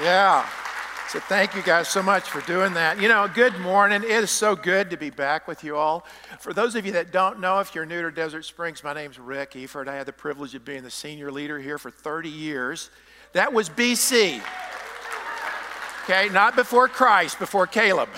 Yeah. So thank you guys so much for doing that. You know, good morning. It is so good to be back with you all. For those of you that don't know, if you're new to Desert Springs, my name's Rick Efird. I had the privilege of being the senior leader here for 30 years. That was BC. Okay, not before Christ, before Caleb.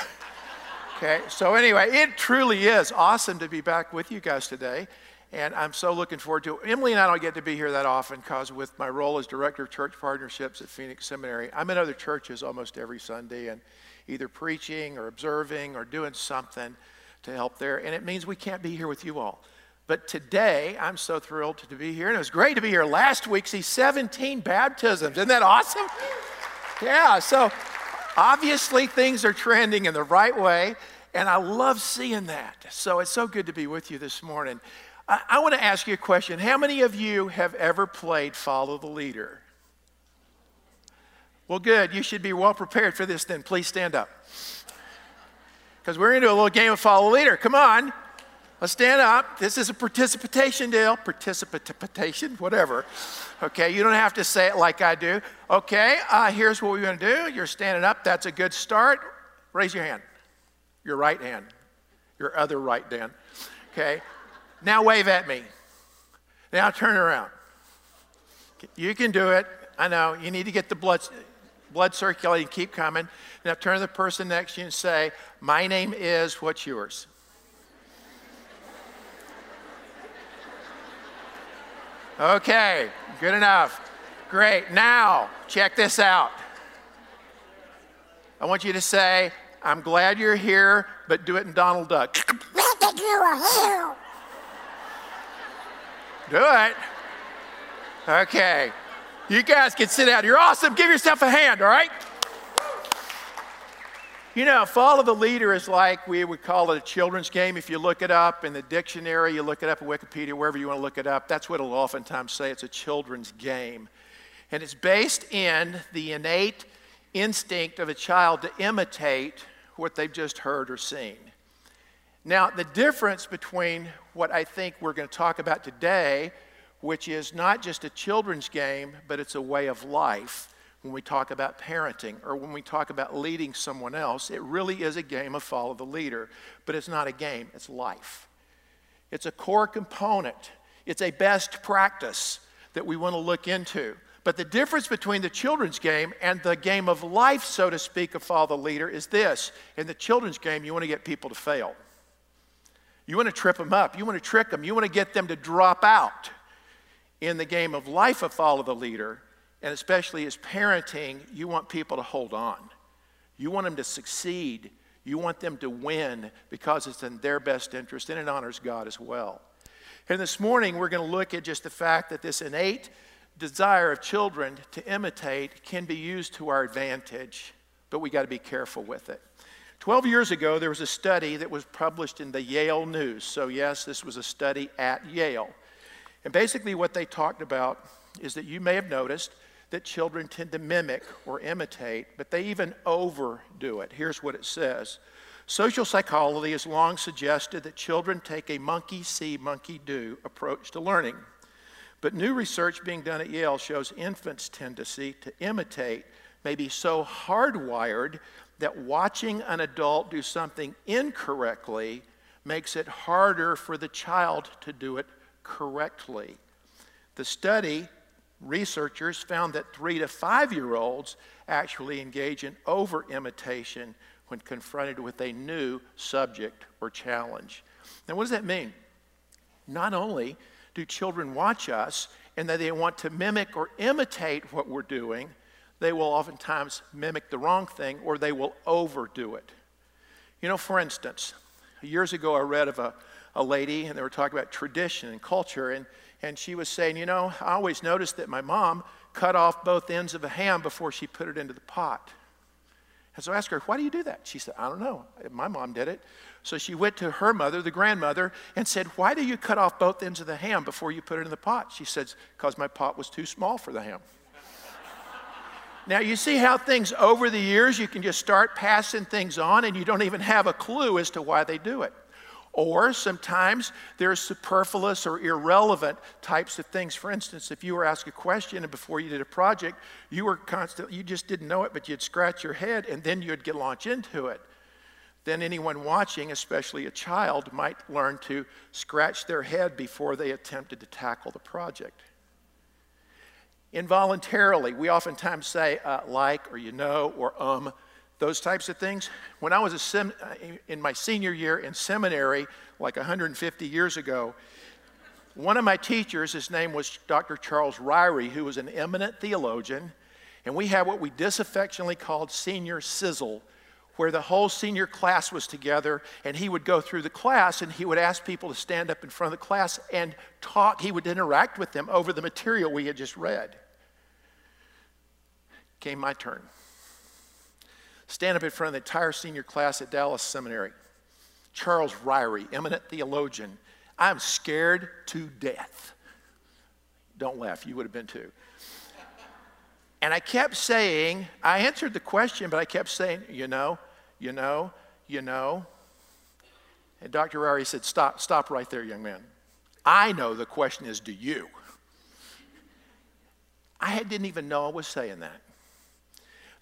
Okay, so anyway, it truly is awesome to be back with you guys today. And I'm so looking forward to it. Emily and I don't get to be here that often because, with my role as director of church partnerships at Phoenix Seminary, I'm in other churches almost every Sunday and either preaching or observing or doing something to help there. And it means we can't be here with you all. But today, I'm so thrilled to be here. And it was great to be here last week. See, 17 baptisms. Isn't that awesome? Yeah, so obviously things are trending in the right way. And I love seeing that. So it's so good to be with you this morning. I, I want to ask you a question. How many of you have ever played Follow the Leader? Well, good. You should be well prepared for this then. Please stand up. Because we're going to do a little game of Follow the Leader. Come on. Let's stand up. This is a participation deal. Participation, whatever. Okay, you don't have to say it like I do. Okay, uh, here's what we're going to do. You're standing up. That's a good start. Raise your hand. Your right hand. Your other right hand. Okay. Now wave at me. Now turn around. You can do it. I know. You need to get the blood, blood circulating. Keep coming. Now turn to the person next to you and say, My name is, what's yours? Okay, good enough. Great. Now, check this out. I want you to say, I'm glad you're here, but do it in Donald Duck. Do it. Okay. You guys can sit down. You're awesome. Give yourself a hand, all right? You know, follow the leader is like we would call it a children's game. If you look it up in the dictionary, you look it up in Wikipedia, wherever you want to look it up, that's what it'll oftentimes say. It's a children's game. And it's based in the innate instinct of a child to imitate what they've just heard or seen. Now, the difference between what I think we're going to talk about today, which is not just a children's game, but it's a way of life, when we talk about parenting or when we talk about leading someone else, it really is a game of follow the leader. But it's not a game, it's life. It's a core component, it's a best practice that we want to look into. But the difference between the children's game and the game of life, so to speak, of follow the leader is this. In the children's game, you want to get people to fail. You want to trip them up. You want to trick them. You want to get them to drop out. In the game of life of follow the leader, and especially as parenting, you want people to hold on. You want them to succeed. You want them to win because it's in their best interest and it honors God as well. And this morning, we're going to look at just the fact that this innate desire of children to imitate can be used to our advantage, but we got to be careful with it. 12 years ago, there was a study that was published in the Yale News. So, yes, this was a study at Yale. And basically, what they talked about is that you may have noticed that children tend to mimic or imitate, but they even overdo it. Here's what it says Social psychology has long suggested that children take a monkey see, monkey do approach to learning. But new research being done at Yale shows infants' tendency to imitate may be so hardwired that watching an adult do something incorrectly makes it harder for the child to do it correctly. The study, researchers found that three to five year olds actually engage in over imitation when confronted with a new subject or challenge. Now, what does that mean? Not only do children watch us and that they want to mimic or imitate what we're doing, they will oftentimes mimic the wrong thing or they will overdo it. You know, for instance, years ago I read of a, a lady and they were talking about tradition and culture, and, and she was saying, You know, I always noticed that my mom cut off both ends of a ham before she put it into the pot. And so I asked her, Why do you do that? She said, I don't know. My mom did it. So she went to her mother, the grandmother, and said, Why do you cut off both ends of the ham before you put it in the pot? She said, Because my pot was too small for the ham. Now, you see how things over the years, you can just start passing things on and you don't even have a clue as to why they do it. Or sometimes there's superfluous or irrelevant types of things. For instance, if you were asked a question and before you did a project, you were constantly, you just didn't know it, but you'd scratch your head and then you'd get launched into it. Then anyone watching, especially a child, might learn to scratch their head before they attempted to tackle the project. Involuntarily, we oftentimes say uh, like or you know or um those types of things. When I was sem- uh, in my senior year in seminary, like 150 years ago, one of my teachers, his name was Dr. Charles Ryrie, who was an eminent theologian, and we had what we disaffectionately called senior sizzle, where the whole senior class was together, and he would go through the class and he would ask people to stand up in front of the class and talk. He would interact with them over the material we had just read. Came my turn stand up in front of the entire senior class at Dallas Seminary. Charles Ryrie, eminent theologian. I'm scared to death. Don't laugh, you would have been too. And I kept saying, I answered the question, but I kept saying, you know, you know, you know. And Dr. Ryrie said, Stop, stop right there, young man. I know the question is, do you? I didn't even know I was saying that.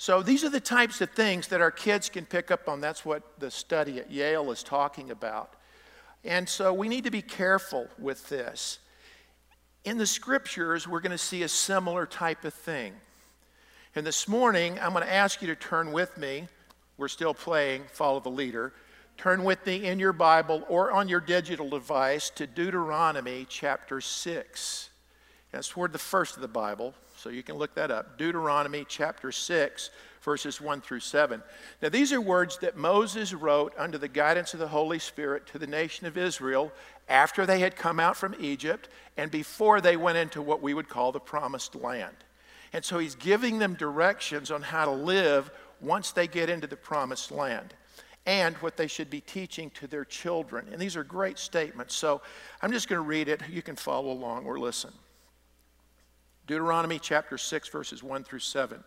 So these are the types of things that our kids can pick up on. That's what the study at Yale is talking about. And so we need to be careful with this. In the scriptures, we're going to see a similar type of thing. And this morning, I'm going to ask you to turn with me. We're still playing Follow the Leader. Turn with me in your Bible or on your digital device to Deuteronomy chapter 6. That's toward the first of the Bible, so you can look that up. Deuteronomy chapter 6, verses 1 through 7. Now, these are words that Moses wrote under the guidance of the Holy Spirit to the nation of Israel after they had come out from Egypt and before they went into what we would call the promised land. And so he's giving them directions on how to live once they get into the promised land and what they should be teaching to their children. And these are great statements. So I'm just going to read it. You can follow along or listen. Deuteronomy chapter 6, verses 1 through 7.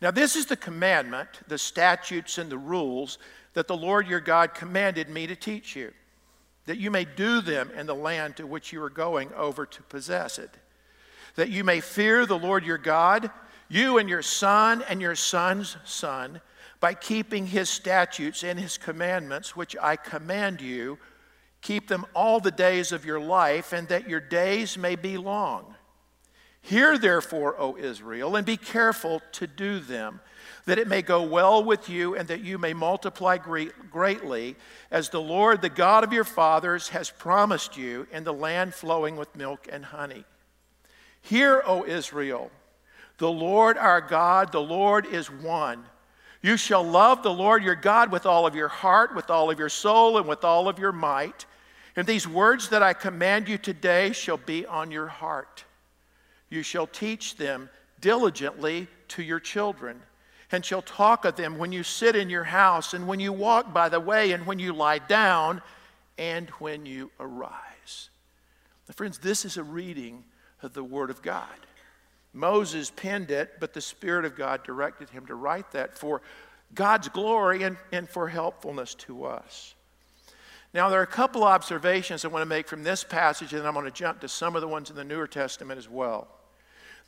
Now, this is the commandment, the statutes, and the rules that the Lord your God commanded me to teach you, that you may do them in the land to which you are going over to possess it, that you may fear the Lord your God, you and your son and your son's son, by keeping his statutes and his commandments, which I command you. Keep them all the days of your life, and that your days may be long. Hear therefore, O Israel, and be careful to do them, that it may go well with you and that you may multiply great, greatly, as the Lord, the God of your fathers, has promised you in the land flowing with milk and honey. Hear, O Israel, the Lord our God, the Lord is one. You shall love the Lord your God with all of your heart, with all of your soul, and with all of your might. And these words that I command you today shall be on your heart. You shall teach them diligently to your children, and shall talk of them when you sit in your house, and when you walk by the way, and when you lie down, and when you arise. Now, friends, this is a reading of the Word of God. Moses penned it, but the Spirit of God directed him to write that for God's glory and, and for helpfulness to us. Now, there are a couple observations I want to make from this passage, and I'm going to jump to some of the ones in the Newer Testament as well.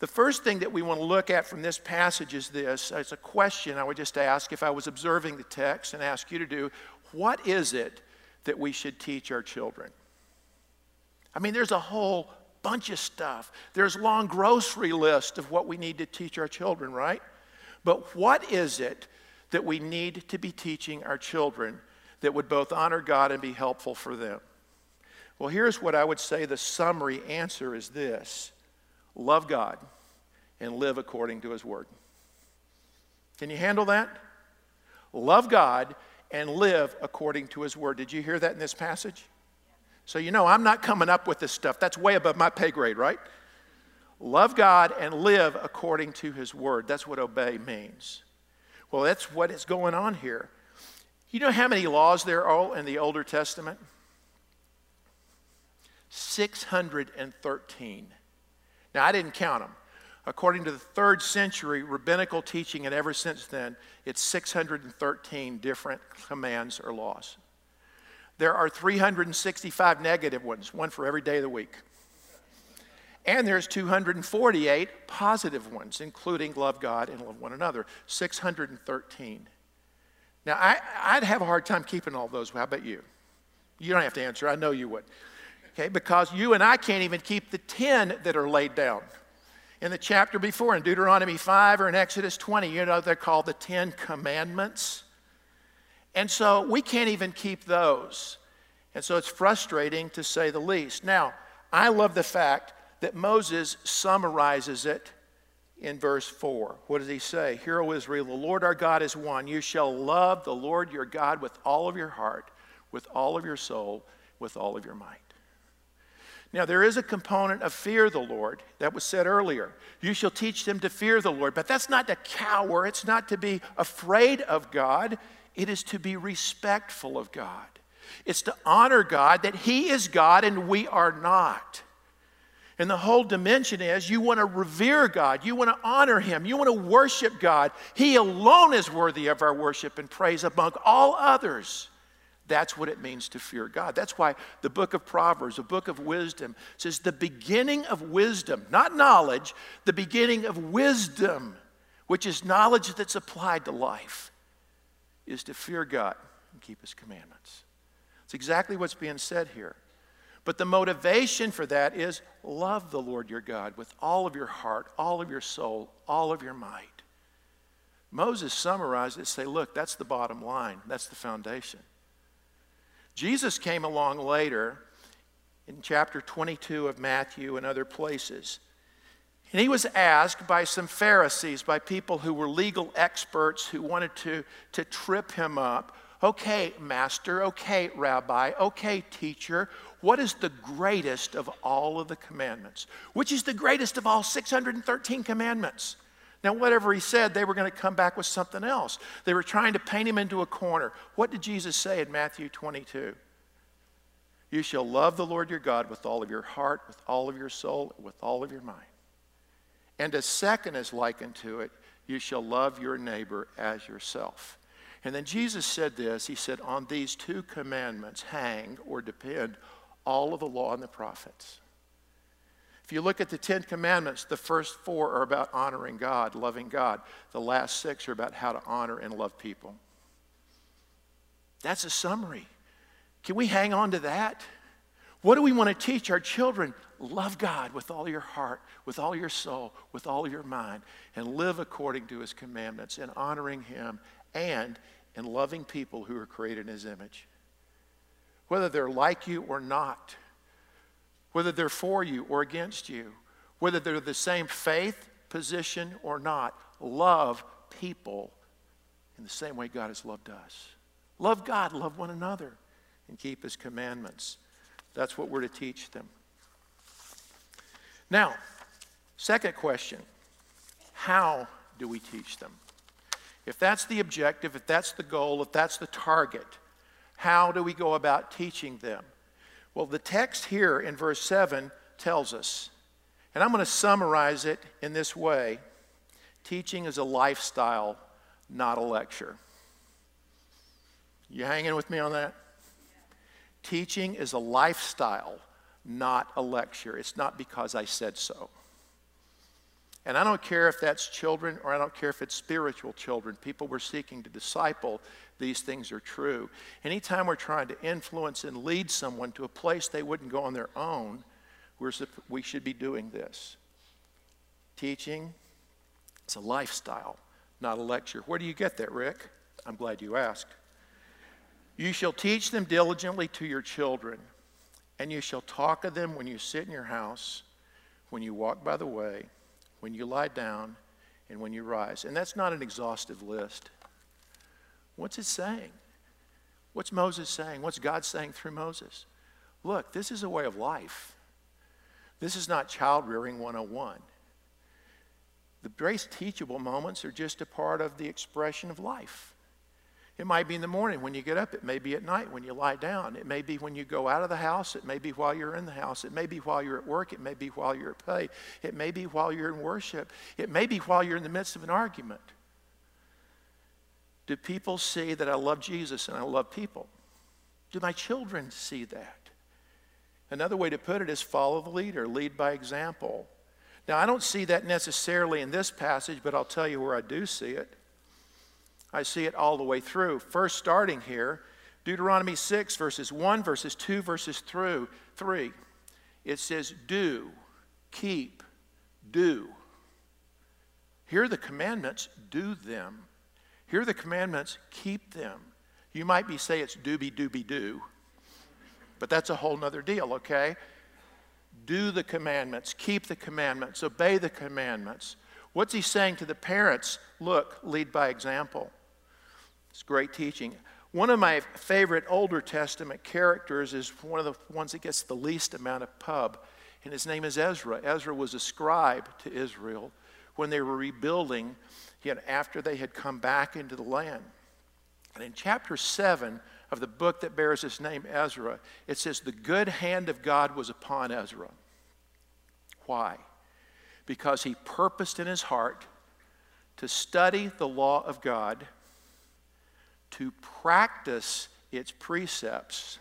The first thing that we want to look at from this passage is this. It's a question I would just ask if I was observing the text and ask you to do. What is it that we should teach our children? I mean, there's a whole bunch of stuff. There's a long grocery list of what we need to teach our children, right? But what is it that we need to be teaching our children that would both honor God and be helpful for them? Well, here's what I would say the summary answer is this love God, and live according to His Word. Can you handle that? Love God and live according to His Word. Did you hear that in this passage? So, you know, I'm not coming up with this stuff. That's way above my pay grade, right? Love God and live according to His Word. That's what obey means. Well, that's what is going on here. You know how many laws there are in the Older Testament? 613. Now, I didn't count them. According to the third century rabbinical teaching, and ever since then, it's 613 different commands or laws. there are 365 negative ones, one for every day of the week. And there's 248 positive ones, including love God and love one another. 613. Now, I, would have a hard time keeping all those. How about you? You don't have to answer. I know you would. Okay, because you and I can't even keep the 10 that are laid down. In the chapter before, in Deuteronomy 5 or in Exodus 20, you know they're called the 10 commandments. And so we can't even keep those. And so it's frustrating to say the least. Now, I love the fact that Moses summarizes it in verse 4. What does he say? Hear, O Israel, the Lord our God is one. You shall love the Lord your God with all of your heart, with all of your soul, with all of your might. Now, there is a component of fear the Lord that was said earlier. You shall teach them to fear the Lord. But that's not to cower, it's not to be afraid of God, it is to be respectful of God. It's to honor God that He is God and we are not. And the whole dimension is you want to revere God, you want to honor Him, you want to worship God. He alone is worthy of our worship and praise among all others. That's what it means to fear God. That's why the book of Proverbs, the book of wisdom, says the beginning of wisdom, not knowledge, the beginning of wisdom, which is knowledge that's applied to life, is to fear God and keep His commandments. It's exactly what's being said here. But the motivation for that is love the Lord your God with all of your heart, all of your soul, all of your might. Moses summarized it say, look, that's the bottom line, that's the foundation. Jesus came along later in chapter 22 of Matthew and other places. And he was asked by some Pharisees, by people who were legal experts who wanted to, to trip him up. Okay, master, okay, rabbi, okay, teacher, what is the greatest of all of the commandments? Which is the greatest of all 613 commandments? Now, whatever he said, they were going to come back with something else. They were trying to paint him into a corner. What did Jesus say in Matthew 22? You shall love the Lord your God with all of your heart, with all of your soul, with all of your mind. And a second is likened to it you shall love your neighbor as yourself. And then Jesus said this He said, On these two commandments hang or depend all of the law and the prophets. If you look at the Ten Commandments, the first four are about honoring God, loving God. The last six are about how to honor and love people. That's a summary. Can we hang on to that? What do we want to teach our children? Love God with all your heart, with all your soul, with all your mind, and live according to His commandments in honoring Him and in loving people who are created in His image whether they're like you or not, whether they're for you or against you, whether they're the same faith, position, or not. Love people in the same way God has loved us. Love God, love one another, and keep His commandments. That's what we're to teach them. Now, second question how do we teach them? If that's the objective, if that's the goal, if that's the target, how do we go about teaching them? Well, the text here in verse 7 tells us, and I'm going to summarize it in this way teaching is a lifestyle, not a lecture. You hanging with me on that? Teaching is a lifestyle, not a lecture. It's not because I said so. And I don't care if that's children or I don't care if it's spiritual children, people we're seeking to disciple, these things are true. Anytime we're trying to influence and lead someone to a place they wouldn't go on their own, we're, we should be doing this. Teaching, it's a lifestyle, not a lecture. Where do you get that, Rick? I'm glad you asked. You shall teach them diligently to your children, and you shall talk of them when you sit in your house, when you walk by the way when you lie down, and when you rise. And that's not an exhaustive list. What's it saying? What's Moses saying? What's God saying through Moses? Look, this is a way of life. This is not child rearing 101. The grace teachable moments are just a part of the expression of life. It might be in the morning when you get up. It may be at night when you lie down. It may be when you go out of the house. It may be while you're in the house. It may be while you're at work. It may be while you're at play. It may be while you're in worship. It may be while you're in the midst of an argument. Do people see that I love Jesus and I love people? Do my children see that? Another way to put it is follow the leader, lead by example. Now, I don't see that necessarily in this passage, but I'll tell you where I do see it. I see it all the way through. First, starting here, Deuteronomy 6, verses 1, verses 2, verses through 3. It says, Do, keep, do. Hear the commandments, do them. Hear the commandments, keep them. You might be say it's doobie doobie do, but that's a whole nother deal, okay? Do the commandments, keep the commandments, obey the commandments. What's he saying to the parents? Look, lead by example. It's great teaching. One of my favorite Older Testament characters is one of the ones that gets the least amount of pub, and his name is Ezra. Ezra was a scribe to Israel when they were rebuilding yet after they had come back into the land. And in chapter 7 of the book that bears his name, Ezra, it says, The good hand of God was upon Ezra. Why? Because he purposed in his heart to study the law of God, to practice its precepts,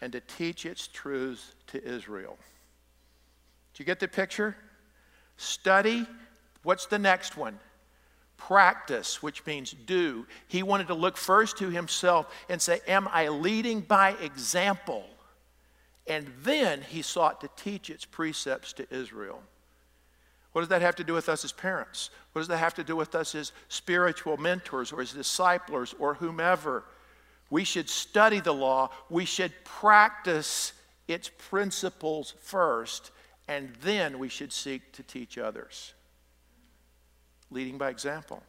and to teach its truths to Israel. Do you get the picture? Study What's the next one? Practice, which means do. He wanted to look first to himself and say, Am I leading by example? And then he sought to teach its precepts to Israel. What does that have to do with us as parents? What does that have to do with us as spiritual mentors or as disciplers or whomever? We should study the law, we should practice its principles first, and then we should seek to teach others leading by example.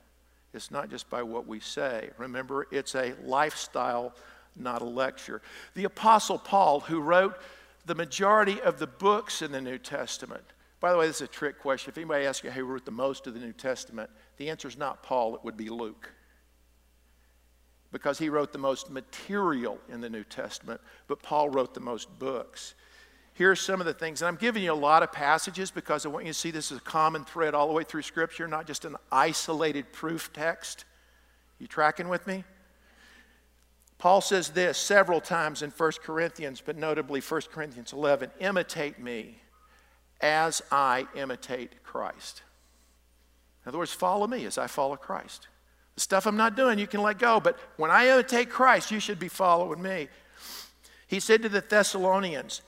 It's not just by what we say. Remember, it's a lifestyle, not a lecture. The Apostle Paul, who wrote the majority of the books in the New Testament, by the way, this is a trick question. If anybody asks you who wrote the most of the New Testament, the answer is not Paul, it would be Luke. Because he wrote the most material in the New Testament, but Paul wrote the most books. Here are some of the things. And I'm giving you a lot of passages because I want you to see this as a common thread all the way through Scripture, not just an isolated proof text. You tracking with me? Paul says this several times in 1 Corinthians, but notably 1 Corinthians 11 imitate me as I imitate Christ. In other words, follow me as I follow Christ. The stuff I'm not doing, you can let go, but when I imitate Christ, you should be following me. He said to the Thessalonians,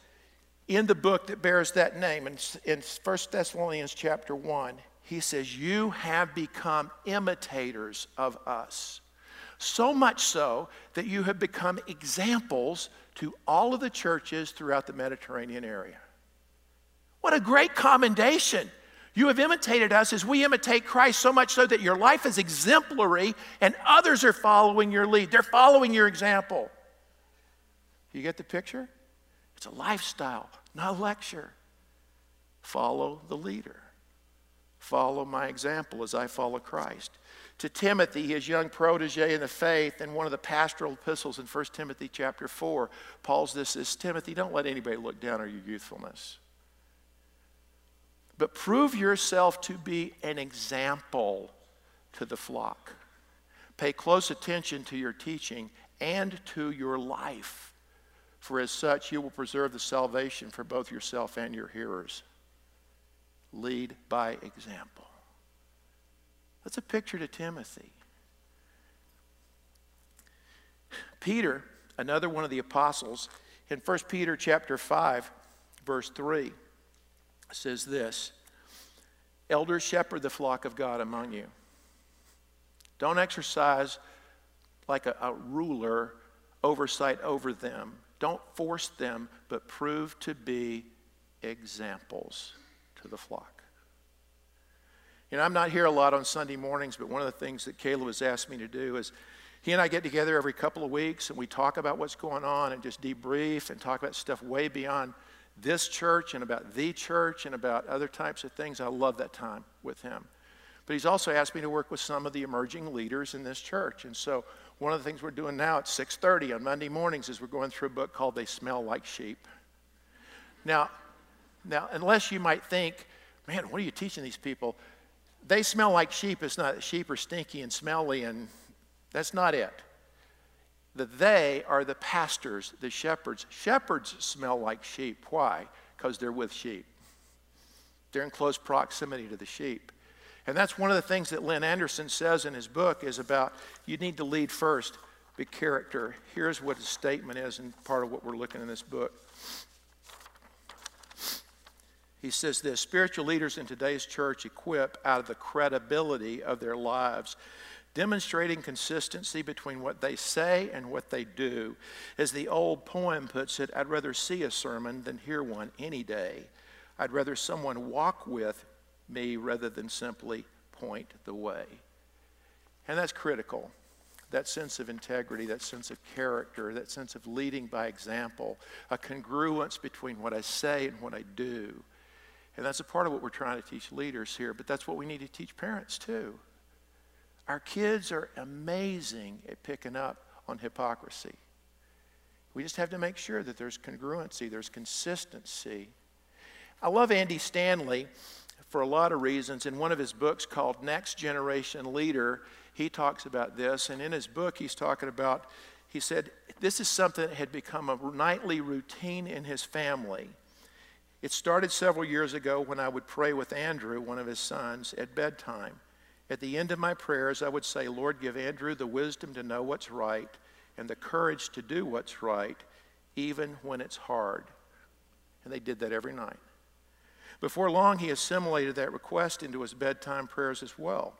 in the book that bears that name, in, in 1 Thessalonians chapter 1, he says, You have become imitators of us. So much so that you have become examples to all of the churches throughout the Mediterranean area. What a great commendation! You have imitated us as we imitate Christ, so much so that your life is exemplary and others are following your lead. They're following your example. You get the picture? It's a lifestyle, not a lecture. Follow the leader. Follow my example as I follow Christ. To Timothy, his young protege in the faith, in one of the pastoral epistles in 1 Timothy chapter 4, Paul's this is Timothy, don't let anybody look down on your youthfulness. But prove yourself to be an example to the flock. Pay close attention to your teaching and to your life for as such, you will preserve the salvation for both yourself and your hearers. Lead by example. That's a picture to Timothy. Peter, another one of the apostles, in 1 Peter chapter 5, verse 3, says this Elders shepherd the flock of God among you. Don't exercise like a, a ruler oversight over them don't force them, but prove to be examples to the flock. You know, I'm not here a lot on Sunday mornings, but one of the things that Caleb has asked me to do is he and I get together every couple of weeks and we talk about what's going on and just debrief and talk about stuff way beyond this church and about the church and about other types of things. I love that time with him. But he's also asked me to work with some of the emerging leaders in this church. And so one of the things we're doing now at 6:30 on Monday mornings is we're going through a book called They Smell Like Sheep. Now, now unless you might think, man, what are you teaching these people? They smell like sheep. It's not that sheep are stinky and smelly, and that's not it. The they are the pastors, the shepherds. Shepherds smell like sheep. Why? Because they're with sheep. They're in close proximity to the sheep. And that's one of the things that Lynn Anderson says in his book is about you need to lead first, be character. Here's what his statement is, and part of what we're looking in this book. He says this spiritual leaders in today's church equip out of the credibility of their lives demonstrating consistency between what they say and what they do. As the old poem puts it, I'd rather see a sermon than hear one any day. I'd rather someone walk with me rather than simply point the way. And that's critical. That sense of integrity, that sense of character, that sense of leading by example, a congruence between what I say and what I do. And that's a part of what we're trying to teach leaders here, but that's what we need to teach parents too. Our kids are amazing at picking up on hypocrisy. We just have to make sure that there's congruency, there's consistency. I love Andy Stanley for a lot of reasons. In one of his books called Next Generation Leader, he talks about this. And in his book, he's talking about, he said, this is something that had become a nightly routine in his family. It started several years ago when I would pray with Andrew, one of his sons, at bedtime. At the end of my prayers, I would say, Lord, give Andrew the wisdom to know what's right and the courage to do what's right, even when it's hard. And they did that every night. Before long, he assimilated that request into his bedtime prayers as well.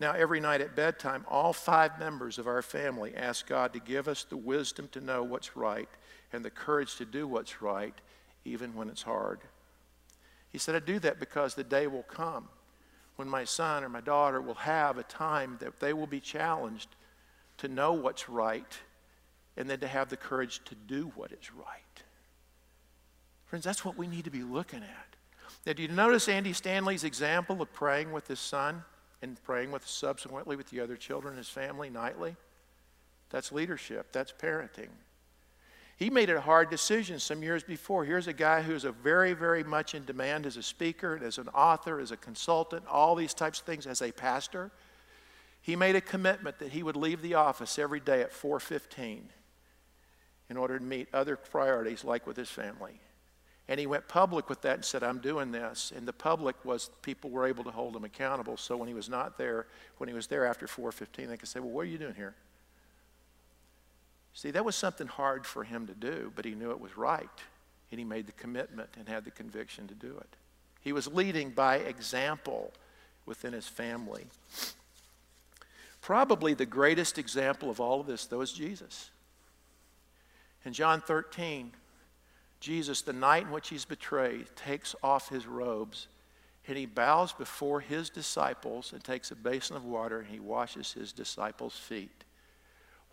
Now, every night at bedtime, all five members of our family ask God to give us the wisdom to know what's right and the courage to do what's right, even when it's hard. He said, I do that because the day will come when my son or my daughter will have a time that they will be challenged to know what's right and then to have the courage to do what is right. Friends, that's what we need to be looking at. Now, do you notice Andy Stanley's example of praying with his son and praying with subsequently with the other children in his family nightly? That's leadership, that's parenting. He made a hard decision some years before. Here's a guy who's a very, very much in demand as a speaker, as an author, as a consultant, all these types of things, as a pastor. He made a commitment that he would leave the office every day at 4:15 in order to meet other priorities like with his family. And he went public with that and said, I'm doing this. And the public was people were able to hold him accountable. So when he was not there, when he was there after 4:15, they could say, Well, what are you doing here? See, that was something hard for him to do, but he knew it was right. And he made the commitment and had the conviction to do it. He was leading by example within his family. Probably the greatest example of all of this, though, is Jesus. In John 13, Jesus, the night in which he's betrayed, takes off his robes and he bows before his disciples and takes a basin of water and he washes his disciples' feet.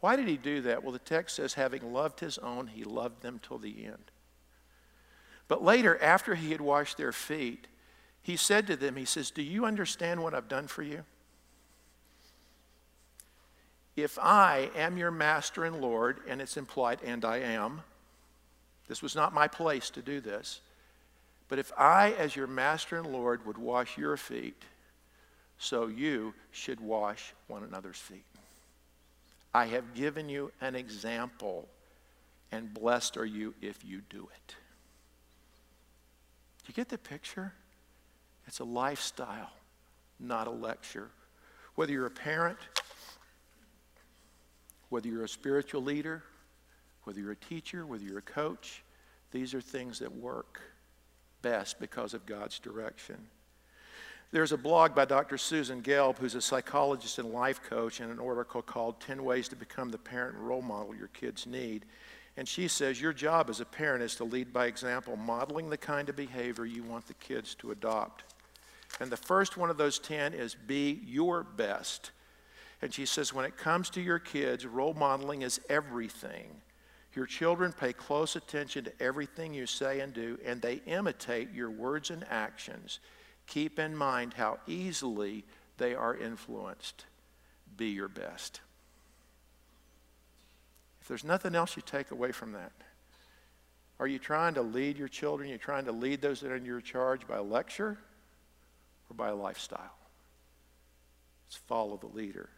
Why did he do that? Well, the text says, having loved his own, he loved them till the end. But later, after he had washed their feet, he said to them, He says, Do you understand what I've done for you? If I am your master and Lord, and it's implied, and I am, this was not my place to do this, but if I, as your master and Lord, would wash your feet, so you should wash one another's feet. I have given you an example, and blessed are you if you do it. Do you get the picture? It's a lifestyle, not a lecture. Whether you're a parent, whether you're a spiritual leader, whether you're a teacher, whether you're a coach, these are things that work best because of God's direction. There's a blog by Dr. Susan Gelb, who's a psychologist and life coach, in an article called 10 Ways to Become the Parent Role Model Your Kids Need. And she says, Your job as a parent is to lead by example, modeling the kind of behavior you want the kids to adopt. And the first one of those 10 is be your best. And she says, When it comes to your kids, role modeling is everything. Your children pay close attention to everything you say and do, and they imitate your words and actions keep in mind how easily they are influenced. Be your best. If there's nothing else you take away from that, are you trying to lead your children? You're trying to lead those that are in your charge by lecture or by a lifestyle? Let's follow the leader.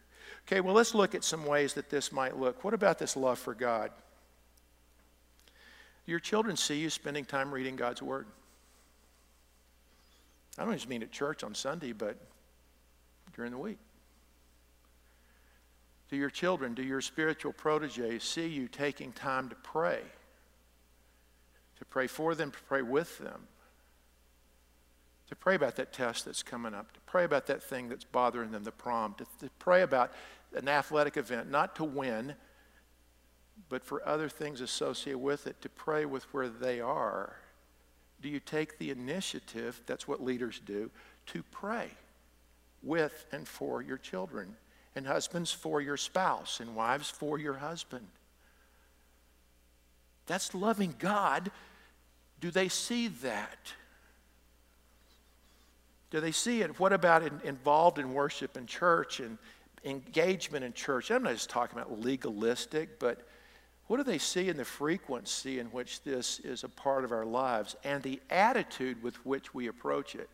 Okay, well, let's look at some ways that this might look. What about this love for God? Your children see you spending time reading God's Word. I don't just mean at church on Sunday, but during the week. Do your children, do your spiritual proteges see you taking time to pray? To pray for them, to pray with them, to pray about that test that's coming up, to pray about that thing that's bothering them, the prom, to, to pray about an athletic event, not to win, but for other things associated with it, to pray with where they are. Do you take the initiative, that's what leaders do, to pray with and for your children? And husbands for your spouse, and wives for your husband. That's loving God. Do they see that? Do they see it? What about in, involved in worship in church and engagement in church? I'm not just talking about legalistic, but what do they see in the frequency in which this is a part of our lives and the attitude with which we approach it?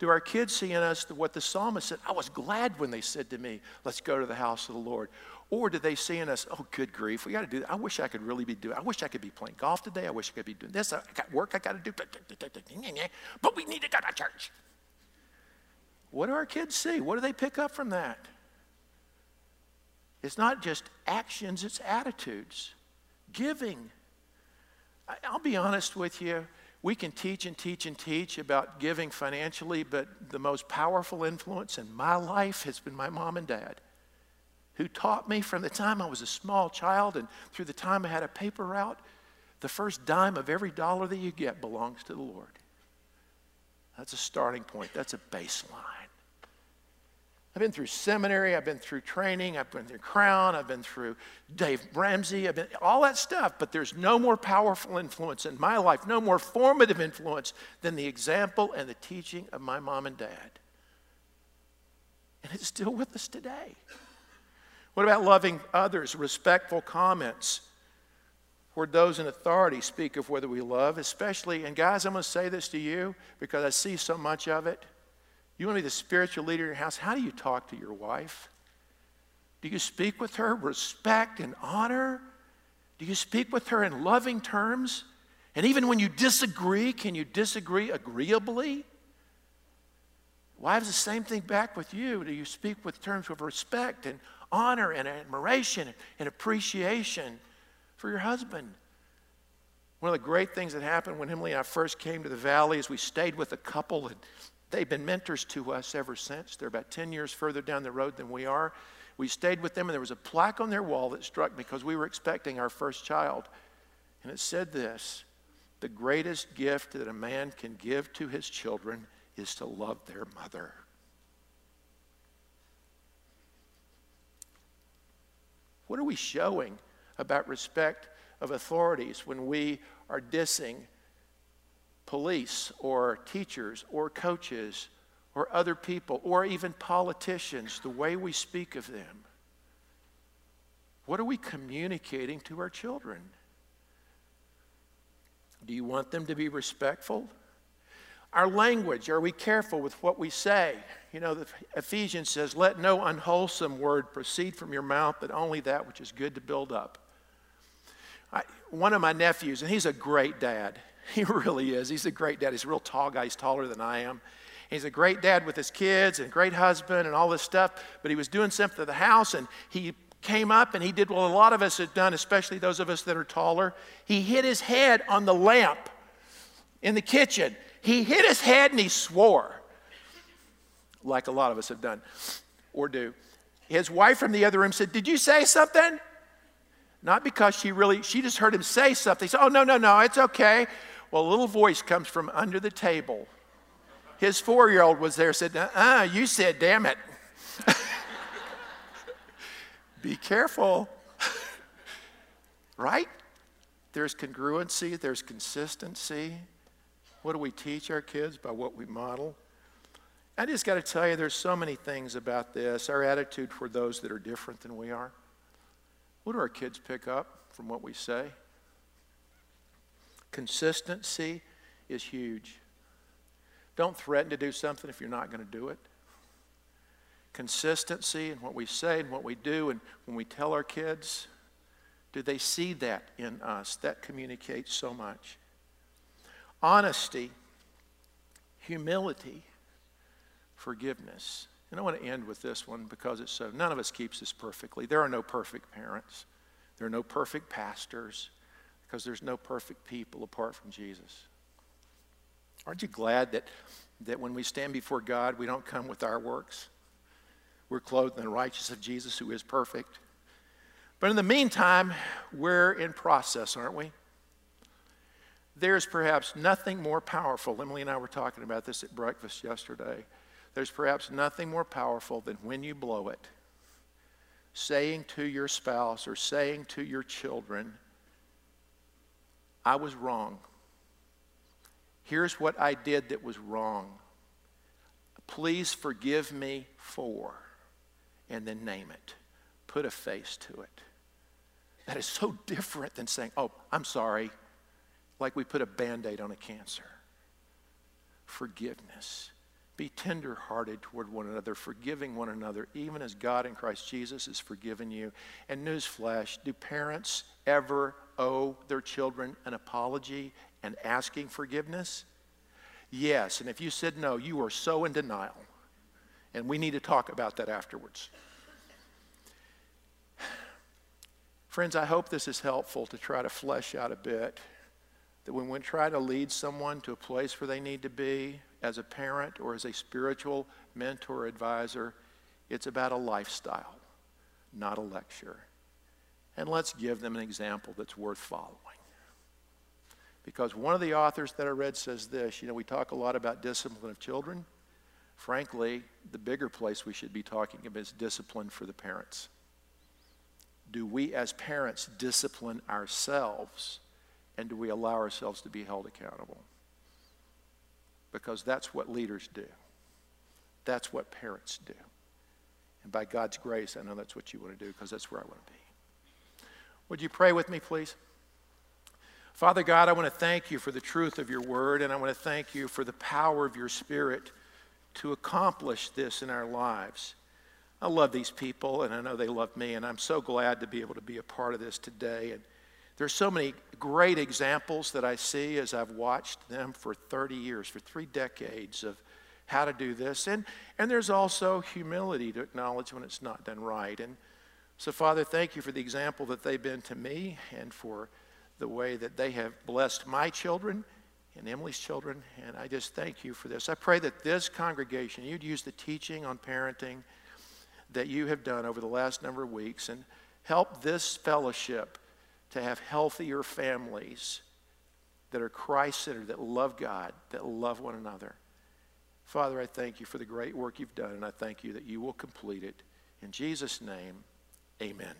Do our kids see in us what the psalmist said? I was glad when they said to me, Let's go to the house of the Lord. Or do they see in us, Oh, good grief, we got to do that. I wish I could really be doing I wish I could be playing golf today. I wish I could be doing this. I got work I got to do. But we need to go to church. What do our kids see? What do they pick up from that? It's not just actions, it's attitudes. Giving. I'll be honest with you. We can teach and teach and teach about giving financially, but the most powerful influence in my life has been my mom and dad, who taught me from the time I was a small child and through the time I had a paper route the first dime of every dollar that you get belongs to the Lord. That's a starting point, that's a baseline. I've been through seminary, I've been through training, I've been through Crown, I've been through Dave Ramsey, I've been all that stuff, but there's no more powerful influence in my life, no more formative influence than the example and the teaching of my mom and dad. And it's still with us today. What about loving others, respectful comments? Where those in authority speak of whether we love, especially, and guys, I'm going to say this to you because I see so much of it. You want to be the spiritual leader in your house? How do you talk to your wife? Do you speak with her respect and honor? Do you speak with her in loving terms? And even when you disagree, can you disagree agreeably? Wives, the same thing back with you. Do you speak with terms of respect and honor and admiration and appreciation for your husband? One of the great things that happened when Emily and I first came to the valley is we stayed with a couple and They've been mentors to us ever since. They're about 10 years further down the road than we are. We stayed with them, and there was a plaque on their wall that struck because we were expecting our first child. And it said this The greatest gift that a man can give to his children is to love their mother. What are we showing about respect of authorities when we are dissing police or teachers or coaches or other people or even politicians, the way we speak of them. What are we communicating to our children? Do you want them to be respectful? Our language, are we careful with what we say? You know, the Ephesians says, Let no unwholesome word proceed from your mouth, but only that which is good to build up. I, one of my nephews, and he's a great dad, He really is. He's a great dad. He's a real tall guy. He's taller than I am. He's a great dad with his kids and great husband and all this stuff. But he was doing something to the house and he came up and he did what a lot of us have done, especially those of us that are taller. He hit his head on the lamp in the kitchen. He hit his head and he swore, like a lot of us have done or do. His wife from the other room said, Did you say something? Not because she really, she just heard him say something. He said, Oh, no, no, no, it's okay. Well, a little voice comes from under the table. His four year old was there, said, Uh uh, you said, damn it. Be careful. right? There's congruency, there's consistency. What do we teach our kids by what we model? I just got to tell you, there's so many things about this. Our attitude for those that are different than we are. What do our kids pick up from what we say? Consistency is huge. Don't threaten to do something if you're not going to do it. consistency in what we say and what we do and when we tell our kids? Do they see that in us? That communicates so much. Honesty, humility, forgiveness. And I want to end with this one because it's so, none of us keeps this perfectly. There are no perfect parents, there are no perfect pastors, because there's no perfect people apart from Jesus. Aren't you glad that, that when we stand before God, we don't come with our works? We're clothed in the righteousness of Jesus, who is perfect. But in the meantime, we're in process, aren't we? There's perhaps nothing more powerful. Emily and I were talking about this at breakfast yesterday. There's perhaps nothing more powerful than when you blow it, saying to your spouse or saying to your children, I was wrong. Here's what I did that was wrong. Please forgive me for, and then name it. Put a face to it. That is so different than saying, Oh, I'm sorry, like we put a band aid on a cancer. Forgiveness. Be tender-hearted toward one another, forgiving one another, even as God in Christ Jesus has forgiven you. And newsflash, do parents ever owe their children an apology and asking forgiveness? Yes. And if you said no, you are so in denial. And we need to talk about that afterwards. Friends, I hope this is helpful to try to flesh out a bit that when we try to lead someone to a place where they need to be, as a parent or as a spiritual mentor advisor, it's about a lifestyle, not a lecture. And let's give them an example that's worth following. Because one of the authors that I read says this you know, we talk a lot about discipline of children. Frankly, the bigger place we should be talking about is discipline for the parents. Do we as parents discipline ourselves and do we allow ourselves to be held accountable? because that's what leaders do. That's what parents do. And by God's grace, I know that's what you want to do because that's where I want to be. Would you pray with me, please? Father God, I want to thank you for the truth of your word, and I want to thank you for the power of your spirit to accomplish this in our lives. I love these people, and I know they love me, and I'm so glad to be able to be a part of this today. And there's so many great examples that I see as I've watched them for 30 years, for three decades of how to do this. And, and there's also humility to acknowledge when it's not done right. And so, Father, thank you for the example that they've been to me and for the way that they have blessed my children and Emily's children. And I just thank you for this. I pray that this congregation, you'd use the teaching on parenting that you have done over the last number of weeks and help this fellowship to have healthier families that are Christ centered, that love God, that love one another. Father, I thank you for the great work you've done, and I thank you that you will complete it. In Jesus' name, amen.